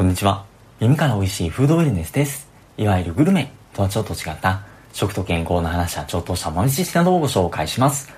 こんにちは。耳から美味しいフードウェルネスです。いわゆるグルメとはちょっと違った食と健康の話やちょっとした豆知識などをご紹介します。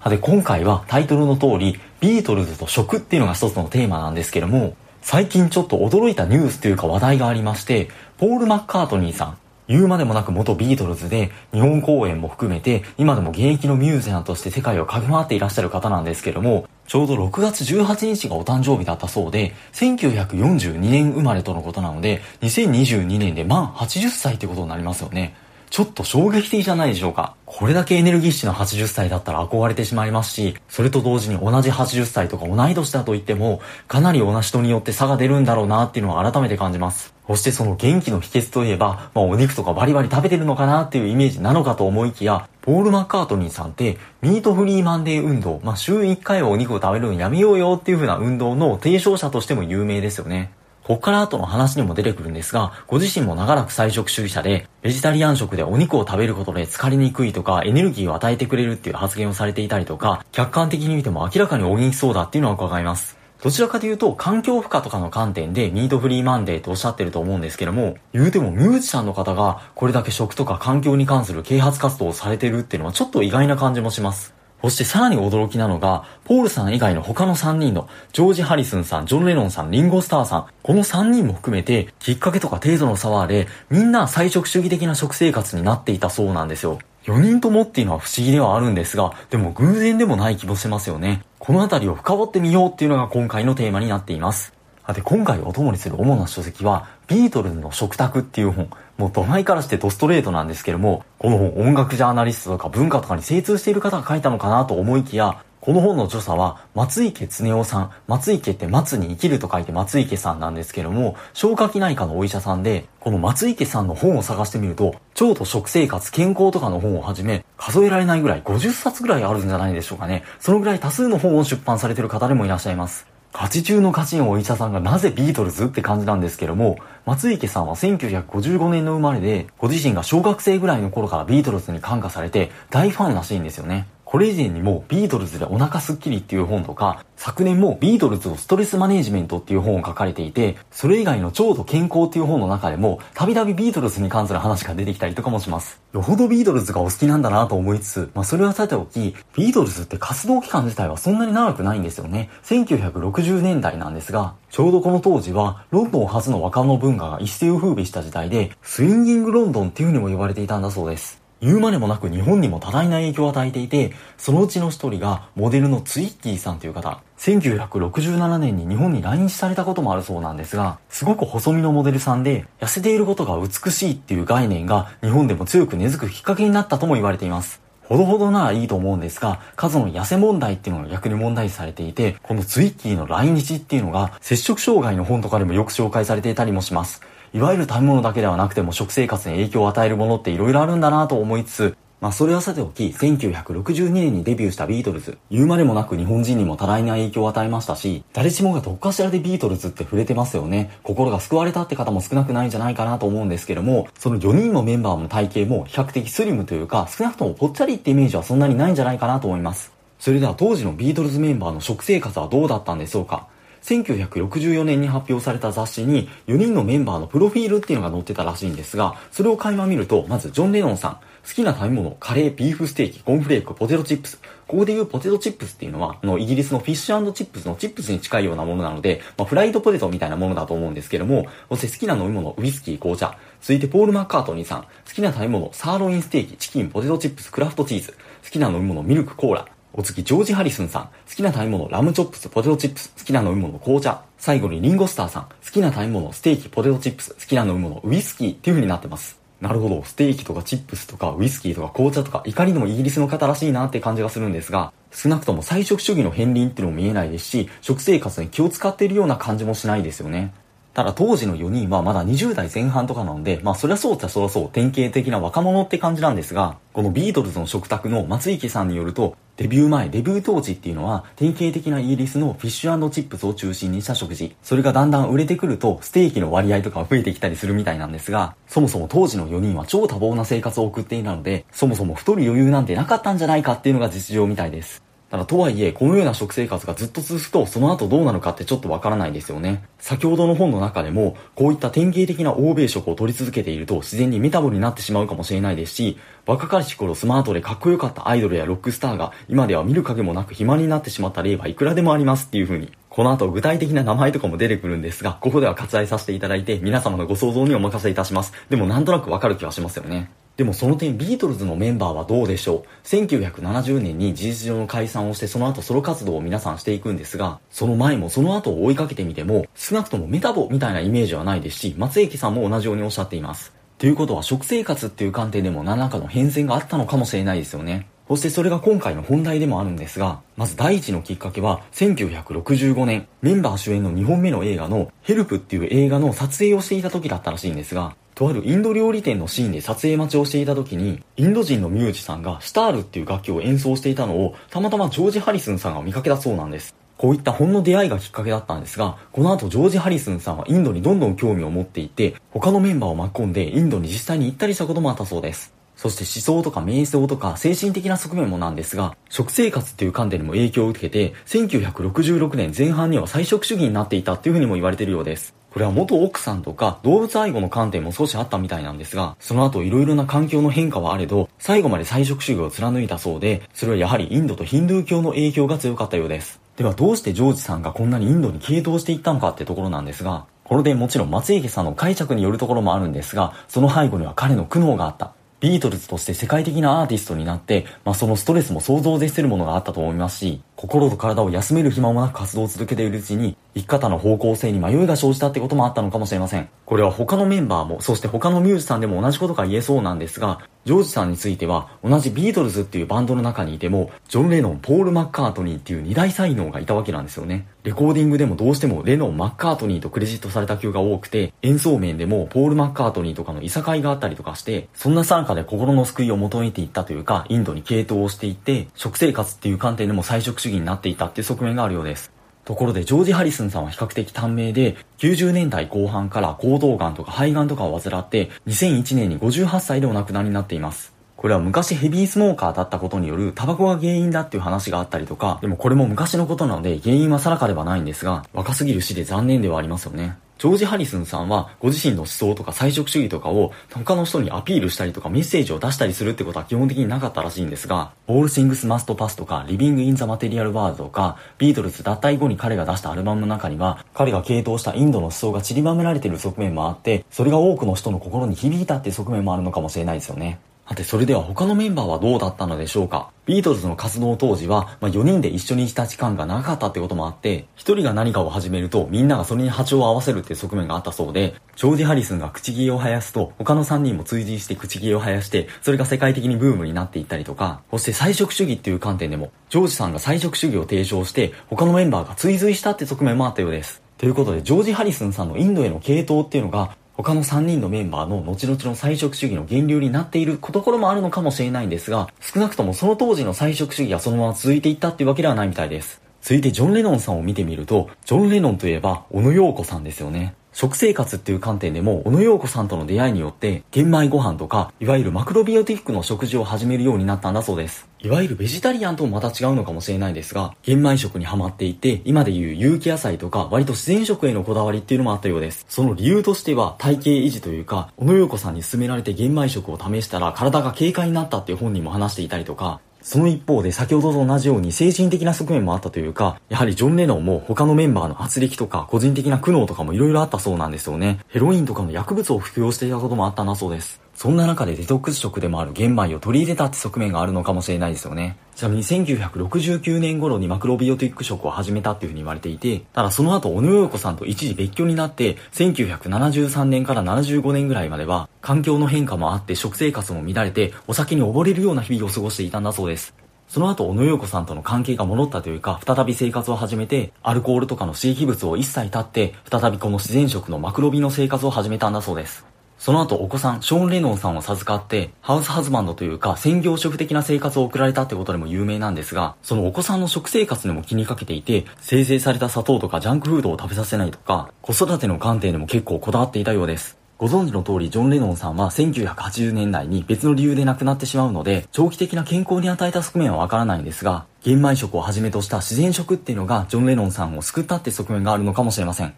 さて今回はタイトルの通りビートルズと食っていうのが一つのテーマなんですけども最近ちょっと驚いたニュースというか話題がありましてポール・マッカートニーさん言うまでもなく元ビートルズで日本公演も含めて今でも現役のミュージアンとして世界を駆け回っていらっしゃる方なんですけどもちょうど6月18日がお誕生日だったそうで1942年生まれとのことなので2022年で満80歳ってことになりますよねちょっと衝撃的じゃないでしょうか。これだけエネルギッシュな80歳だったら憧れてしまいますし、それと同時に同じ80歳とか同い年だと言っても、かなり同じ人によって差が出るんだろうなっていうのは改めて感じます。そしてその元気の秘訣といえば、まあお肉とかバリバリ食べてるのかなっていうイメージなのかと思いきや、ポール・マッカートニーさんって、ミートフリーマンデー運動、まあ週1回はお肉を食べるのやめようよっていう風な運動の提唱者としても有名ですよね。こっから後の話にも出てくるんですが、ご自身も長らく菜食主義者で、ベジタリアン食でお肉を食べることで疲れにくいとか、エネルギーを与えてくれるっていう発言をされていたりとか、客観的に見ても明らかにお元気そうだっていうのは伺います。どちらかというと、環境負荷とかの観点でミートフリーマンデーとおっしゃってると思うんですけども、言うてもミュージシャンの方がこれだけ食とか環境に関する啓発活動をされてるっていうのはちょっと意外な感じもします。そしてさらに驚きなのが、ポールさん以外の他の3人の、ジョージ・ハリスンさん、ジョン・レノンさん、リンゴ・スターさん、この3人も含めて、きっかけとか程度の差はあれ、みんな菜食主義的な食生活になっていたそうなんですよ。4人ともっていうのは不思議ではあるんですが、でも偶然でもない気もしますよね。この辺りを深掘ってみようっていうのが今回のテーマになっています。で、今回お供にする主な書籍は、ビートルズの食卓っていう本。もう土前からしてドストレートなんですけども、この本音楽ジャーナリストとか文化とかに精通している方が書いたのかなと思いきや、この本の著者は松池恒夫さん。松池って松に生きると書いて松池さんなんですけども、消化器内科のお医者さんで、この松池さんの本を探してみると、腸と食生活、健康とかの本をはじめ、数えられないぐらい50冊ぐらいあるんじゃないでしょうかね。そのぐらい多数の本を出版されてる方でもいらっしゃいます。勝ち中の勝ちのお医者さんがなぜビートルズって感じなんですけども、松生さんは1955年の生まれで、ご自身が小学生ぐらいの頃からビートルズに感化されて大ファンらしいんですよね。これ以前にもビートルズでお腹すっきりっていう本とか、昨年もビートルズのストレスマネージメントっていう本を書かれていて、それ以外の腸と健康っていう本の中でも、たびたびビートルズに関する話が出てきたりとかもします。よほどビートルズがお好きなんだなと思いつつ、まあそれはさておき、ビートルズって活動期間自体はそんなに長くないんですよね。1960年代なんですが、ちょうどこの当時は、ロンドン発の若者文化が一世を風靡した時代で、スインギングロンドンっていう風にも呼ばれていたんだそうです。言うまでもなく日本にも多大な影響を与えていて、そのうちの一人がモデルのツイッキーさんという方。1967年に日本に来日されたこともあるそうなんですが、すごく細身のモデルさんで、痩せていることが美しいっていう概念が日本でも強く根付くきっかけになったとも言われています。ほどほどならいいと思うんですが、数の痩せ問題っていうのが逆に問題視されていて、このツイッキーの来日っていうのが、摂食障害の本とかでもよく紹介されていたりもします。いわゆる食べ物だけではなくても食生活に影響を与えるものって色々あるんだなと思いつつ、まあそれはさておき、1962年にデビューしたビートルズ、言うまでもなく日本人にも多大な影響を与えましたし、誰しもがどっかしらでビートルズって触れてますよね。心が救われたって方も少なくないんじゃないかなと思うんですけども、その4人のメンバーの体型も比較的スリムというか、少なくともぽっちゃりってイメージはそんなにないんじゃないかなと思います。それでは当時のビートルズメンバーの食生活はどうだったんでしょうか1964年に発表された雑誌に4人のメンバーのプロフィールっていうのが載ってたらしいんですが、それを垣間見ると、まずジョン・レノンさん、好きな食べ物、カレー、ビーフステーキ、コンフレーク、ポテトチップス。ここで言うポテトチップスっていうのは、あの、イギリスのフィッシュチップスのチップスに近いようなものなので、まあ、フライドポテトみたいなものだと思うんですけども、そして好きな飲み物、ウイスキー、紅茶。続いて、ポール・マッカートニーさん。好きな食べ物、サーロインステーキ、チキン、ポテトチップス、クラフトチーズ。好きな飲み物、ミルク、コーラ。お次、ジョージ・ハリスンさん。好きな食べ物、ラムチョップス、ポテトチップス。好きな飲み物、紅茶。最後にリンゴスターさん。好きな食べ物、ステーキ、ポテトチップス。好きな飲み物、ウイスキーっていう風になってます。なるほど、ステーキとかチップスとかウイスキーとか紅茶とか、いかにもイギリスの方らしいなって感じがするんですが、少なくとも菜食主義の片鱗っていうのも見えないですし、食生活に気を使っているような感じもしないですよね。ただ当時の4人はまだ20代前半とかなので、まあそりゃそうっちゃそりゃそう、典型的な若者って感じなんですが、このビートルズの食卓の松池さんによると、デビュー前、デビュー当時っていうのは、典型的なイギリスのフィッシュチップスを中心にした食事。それがだんだん売れてくると、ステーキの割合とか増えてきたりするみたいなんですが、そもそも当時の4人は超多忙な生活を送っていたので、そもそも太る余裕なんてなかったんじゃないかっていうのが実情みたいです。ただとはいえ、このような食生活がずっと続くと、その後どうなるかってちょっとわからないですよね。先ほどの本の中でも、こういった典型的な欧米食を取り続けていると、自然にメタボになってしまうかもしれないですし、若かりし頃スマートでかっこよかったアイドルやロックスターが、今では見る影もなく肥満になってしまった例はいくらでもありますっていう風に。この後具体的な名前とかも出てくるんですが、ここでは割愛させていただいて、皆様のご想像にお任せいたします。でもなんとなくわかる気はしますよね。でもその点ビートルズのメンバーはどうでしょう？1970年に事実上の解散をしてその後ソロ活動を皆さんしていくんですが、その前もその後を追いかけてみても、少なくともメタボみたいなイメージはないですし、松駅さんも同じようにおっしゃっています。ということは食生活っていう観点でも何らかの変遷があったのかもしれないですよね。そしてそれが今回の本題でもあるんですが、まず第一のきっかけは、1965年、メンバー主演の2本目の映画の、ヘルプっていう映画の撮影をしていた時だったらしいんですが、とあるインド料理店のシーンで撮影待ちをしていた時に、インド人のミュージシャンがシタールっていう楽器を演奏していたのを、たまたまジョージ・ハリスンさんが見かけたそうなんです。こういったほんの出会いがきっかけだったんですが、この後ジョージ・ハリスンさんはインドにどんどん興味を持っていて、他のメンバーを巻き込んでインドに実際に行ったりしたこともあったそうです。そして思想とか瞑想とか精神的な側面もなんですが、食生活っていう観点にも影響を受けて、1966年前半には菜食主義になっていたっていうふうにも言われているようです。これは元奥さんとか動物愛護の観点も少しあったみたいなんですが、その後色々な環境の変化はあれど、最後まで菜食主義を貫いたそうで、それはやはりインドとヒンドゥー教の影響が強かったようです。ではどうしてジョージさんがこんなにインドに傾倒していったのかってところなんですが、これでもちろん松池さんの解釈によるところもあるんですが、その背後には彼の苦悩があった。ビートルズとして世界的なアーティストになって、まあ、そのストレスも想像を絶するものがあったと思いますし、心と体を休める暇もなく活動を続けているうちに、生き方の方向性に迷いが生じたってこともあったのかもしれません。これは他のメンバーも、そして他のミュージシャンでも同じことが言えそうなんですが、ジョージさんについては、同じビートルズっていうバンドの中にいても、ジョン・レノン、ポール・マッカートニーっていう二大才能がいたわけなんですよね。レコーディングでもどうしてもレノン、マッカートニーとクレジットされた曲が多くて、演奏面でもポール・マッカートニーとかのいさかいがあったりとかして、そんな参加で心の救いを求めていったというか、インドに傾倒をしていって、食生活っていう観点でも菜食主義になっていたっていう側面があるようです。ところで、ジョージ・ハリスンさんは比較的短命で、90年代後半から行動癌とか肺癌とかを患って、2001年に58歳でお亡くなりになっています。これは昔ヘビースモーカーだったことによるタバコが原因だっていう話があったりとか、でもこれも昔のことなので原因は定かではないんですが、若すぎる死で残念ではありますよね。ジョージ・ハリスンさんはご自身の思想とか菜食主義とかを他の人にアピールしたりとかメッセージを出したりするってことは基本的になかったらしいんですが、All Things Must Pass とか Living in the Material World とかビートルズ脱退後に彼が出したアルバムの中には彼が傾倒したインドの思想が散りばめられている側面もあってそれが多くの人の心に響いたっていう側面もあるのかもしれないですよね。さて、それでは他のメンバーはどうだったのでしょうか？ビートルズの活動当時は、まあ、4人で一緒にいた時間が長かったってこともあって、1人が何かを始めるとみんながそれに波長を合わせるっていう側面があったそうで、ジョージ・ハリスンが口切を生やすと、他の3人も追随して口切を生やして、それが世界的にブームになっていったりとか、そして菜食主義っていう観点でも、ジョージさんが菜食主義を提唱して、他のメンバーが追随したって側面もあったようです。ということで、ジョージ・ハリスンさんのインドへの系統っていうのが、他の3人のメンバーの後々の菜食主義の源流になっているところもあるのかもしれないんですが、少なくともその当時の菜食主義がそのまま続いていったっていうわけではないみたいです。続いてジョン・レノンさんを見てみると、ジョン・レノンといえば、小野洋子さんですよね。食生活っていう観点でも、小野洋子さんとの出会いによって、玄米ご飯とか、いわゆるマクロビオティックの食事を始めるようになったんだそうです。いわゆるベジタリアンともまた違うのかもしれないですが、玄米食にハマっていて、今でいう有機野菜とか、割と自然食へのこだわりっていうのもあったようです。その理由としては、体型維持というか、小野洋子さんに勧められて玄米食を試したら、体が軽快になったっていう本人も話していたりとか、その一方で先ほどと同じように精神的な側面もあったというか、やはりジョン・レノンも他のメンバーの圧力とか個人的な苦悩とかも色々あったそうなんですよね。ヘロインとかの薬物を服用していたこともあったんだそうです。そんな中でデトックス食でもある玄米を取り入れたって側面があるのかもしれないですよね。ちなみに1969年頃にマクロビオティック食を始めたっていうふうに言われていて、ただその後、小野洋子さんと一時別居になって、1973年から75年ぐらいまでは、環境の変化もあって食生活も乱れて、お酒に溺れるような日々を過ごしていたんだそうです。その後、小野洋子さんとの関係が戻ったというか、再び生活を始めて、アルコールとかの刺激物を一切断って、再びこの自然食のマクロビの生活を始めたんだそうです。その後お子さん、ショーン・レノンさんを授かって、ハウスハズバンドというか専業主婦的な生活を送られたってことでも有名なんですが、そのお子さんの食生活にも気にかけていて、生成された砂糖とかジャンクフードを食べさせないとか、子育ての観点でも結構こだわっていたようです。ご存知の通り、ジョン・レノンさんは1980年代に別の理由で亡くなってしまうので、長期的な健康に与えた側面はわからないんですが、玄米食をはじめとした自然食っていうのが、ジョン・レノンさんを救ったって側面があるのかもしれません。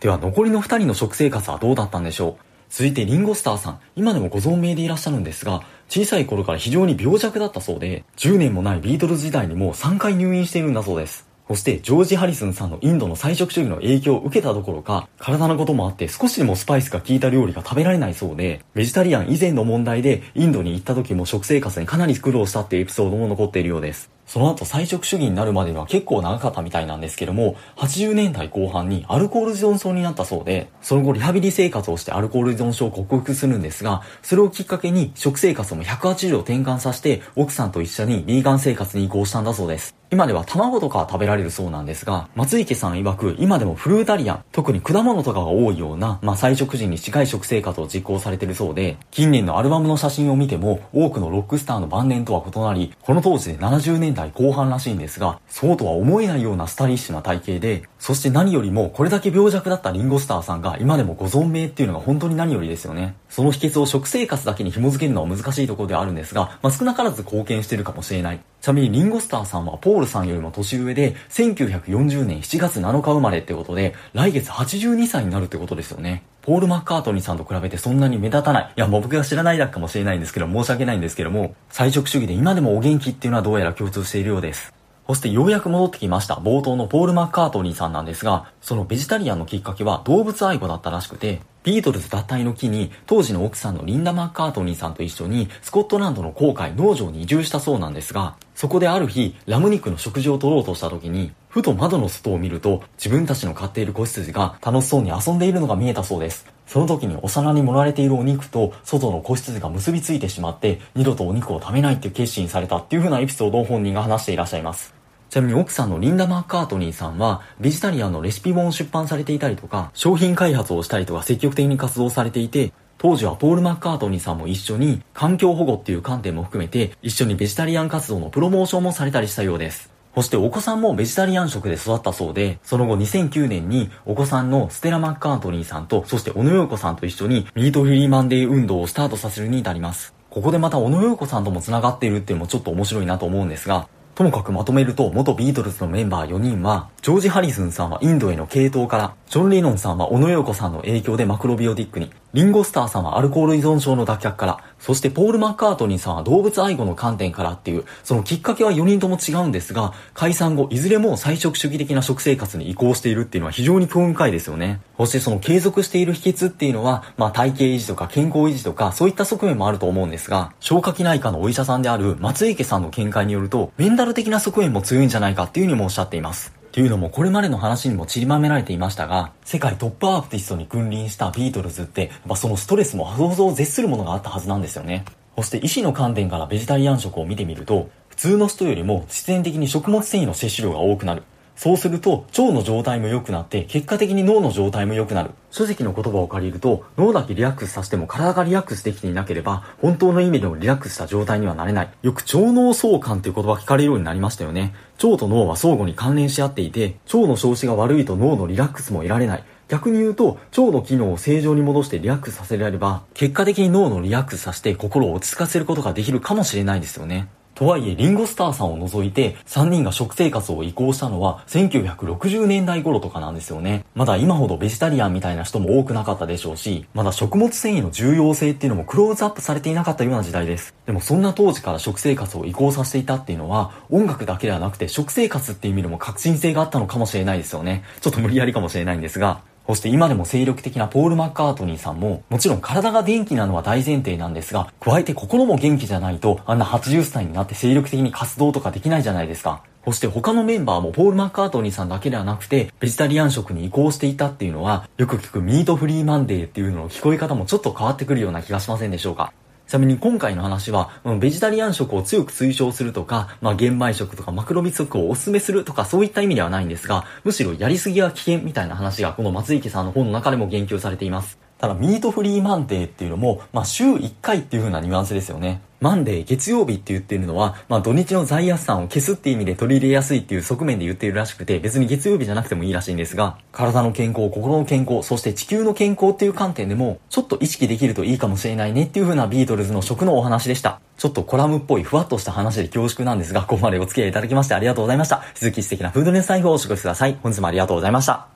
では、残りの二人の食生活はどうだったんでしょう？続いてリンゴスターさん、今でもご存命でいらっしゃるんですが、小さい頃から非常に病弱だったそうで、10年もないビートルズ時代にもう3回入院しているんだそうです。そしてジョージ・ハリスンさんのインドの菜食主義の影響を受けたどころか、体のこともあって少しでもスパイスが効いた料理が食べられないそうで、ベジタリアン以前の問題でインドに行った時も食生活にかなり苦労したっていうエピソードも残っているようです。その後菜食主義になるまでは結構長かったみたいなんですけども、80年代後半にアルコール依存症になったそうで、その後リハビリ生活をしてアルコール依存症を克服するんですが、それをきっかけに食生活も180度転換させて、奥さんと一緒にビーガン生活に移行したんだそうです。今では卵とか食べられるそうなんですが、松池さん曰く今でもフルータリアン、特に果物とかが多いような、まあ、菜食人に近い食生活を実行されているそうで、近年のアルバムの写真を見ても、多くのロックスターの晩年とは異なり、この当時で70年代後半らしいんですが、そうとは思えないようなスタリッシュな体型で、そして何よりもこれだけ病弱だったリンゴスターさんが今でもご存命っていうのが本当に何よりですよね。その秘訣を食生活だけに紐づけるのは難しいところではあるんですが、まあ、少なからず貢献してるかもしれない。ちなみにリンゴスターさんはポールさんよりも年上で、1940年7月7日生まれってことで、来月82歳になるってことですよね。ポール・マッカートニーさんと比べてそんなに目立たない。いや、もう僕が知らないだけかもしれないんですけど、申し訳ないんですけども、菜食主義で今でもお元気っていうのはどうやら共通しているようです。そしてようやく戻ってきました冒頭のポール・マッカートニーさんなんですが、そのベジタリアンのきっかけは動物愛護だったらしくて、ビートルズ脱退の機に当時の奥さんのリンダ・マッカートニーさんと一緒にスコットランドの郊外農場に移住したそうなんですが、そこである日、ラム肉の食事を取ろうとした時に、ふと窓の外を見ると自分たちの飼っている子羊が楽しそうに遊んでいるのが見えたそうです。その時にお皿に盛られているお肉と外の子羊が結びついてしまって二度とお肉を食べないっていう決心されたっていう風なエピソードを本人が話していらっしゃいます。ちなみに奥さんのリンダ・マッカートニーさんは、ベジタリアンのレシピ本を出版されていたりとか、商品開発をしたりとか積極的に活動されていて、当時はポール・マッカートニーさんも一緒に環境保護っていう観点も含めて一緒にベジタリアン活動のプロモーションもされたりしたようです。そしてお子さんもベジタリアン食で育ったそうで、その後2009年にお子さんのステラ・マッカートニーさんと、そして小野洋子さんと一緒にミートフリーマンデー運動をスタートさせるに至ります。ここでまた小野洋子さんとも繋がっているっていうのもちょっと面白いなと思うんですが、ともかくまとめると、元ビートルズのメンバー4人は、ジョージ・ハリスンさんはインドへの系統から、ジョン・リノンさんは小野洋子さんの影響でマクロビオティックに、リンゴスターさんはアルコール依存症の脱却から、そしてポール・マッカートニーさんは動物愛護の観点からっていう、そのきっかけは4人とも違うんですが、解散後、いずれも菜食主義的な食生活に移行しているっていうのは非常に興味深いですよね。そしてその継続している秘訣っていうのは、まあ体型維持とか健康維持とか、そういった側面もあると思うんですが、消化器内科のお医者さんである松池さんの見解によると、メンタル的な側面も強いんじゃないかっていうふうにもおっしゃっています。っていうのもこれまでの話にも散りばめられていましたが、世界トップアーティストに君臨したビートルズって、やっぱそのストレスも想像を絶するものがあったはずなんですよね。そして医師の観点からベジタリアン食を見てみると、普通の人よりも必然的に食物繊維の摂取量が多くなる。そうすると腸の状態も良くなって結果的に脳の状態も良くなる。書籍の言葉を借りると脳だけリラックスさせても体がリラックスできていなければ本当の意味でのリラックスした状態にはなれない。よく腸脳相関っていう言葉聞かれるようになりましたよね。腸と脳は相互に関連し合っていて腸の調子が悪いと脳のリラックスも得られない。逆に言うと、腸の機能を正常に戻してリラックスさせられれば、結果的に脳のリラックスさせて心を落ち着かせることができるかもしれないですよね。とはいえ、リンゴスターさんを除いて、3人が食生活を移行したのは、1960年代頃とかなんですよね。まだ今ほどベジタリアンみたいな人も多くなかったでしょうし、まだ食物繊維の重要性っていうのもクローズアップされていなかったような時代です。でもそんな当時から食生活を移行させていたっていうのは、音楽だけではなくて食生活っていう意味でも革新性があったのかもしれないですよね。ちょっと無理やりかもしれないんですが、そして今でも精力的なポール・マッカートニーさんも、もちろん体が元気なのは大前提なんですが、加えて心も元気じゃないと、あんな80歳になって精力的に活動とかできないじゃないですか。そして他のメンバーもポール・マッカートニーさんだけではなくて、ベジタリアン食に移行していたっていうのは、よく聞くミートフリーマンデーっていうのの聞こえ方もちょっと変わってくるような気がしませんでしょうか？ちなみに今回の話は、ベジタリアン食を強く推奨するとか、まあ、玄米食とかマクロビ食をお勧めするとかそういった意味ではないんですが、むしろやりすぎは危険みたいな話がこの松池さんの本の中でも言及されています。ただ、ミートフリーマンデーっていうのも、まあ、週1回っていう風なニュアンスですよね。マンデー、月曜日って言ってるのは、まあ、土日の罪悪感を消すっていう意味で取り入れやすいっていう側面で言っているらしくて、別に月曜日じゃなくてもいいらしいんですが、体の健康、心の健康、そして地球の健康っていう観点でも、ちょっと意識できるといいかもしれないねっていう風なビートルズの食のお話でした。ちょっとコラムっぽいふわっとした話で恐縮なんですが、ここまでお付き合いいただきましてありがとうございました。引き続き素敵なフードネス財布をお過ごしください。本日もありがとうございました。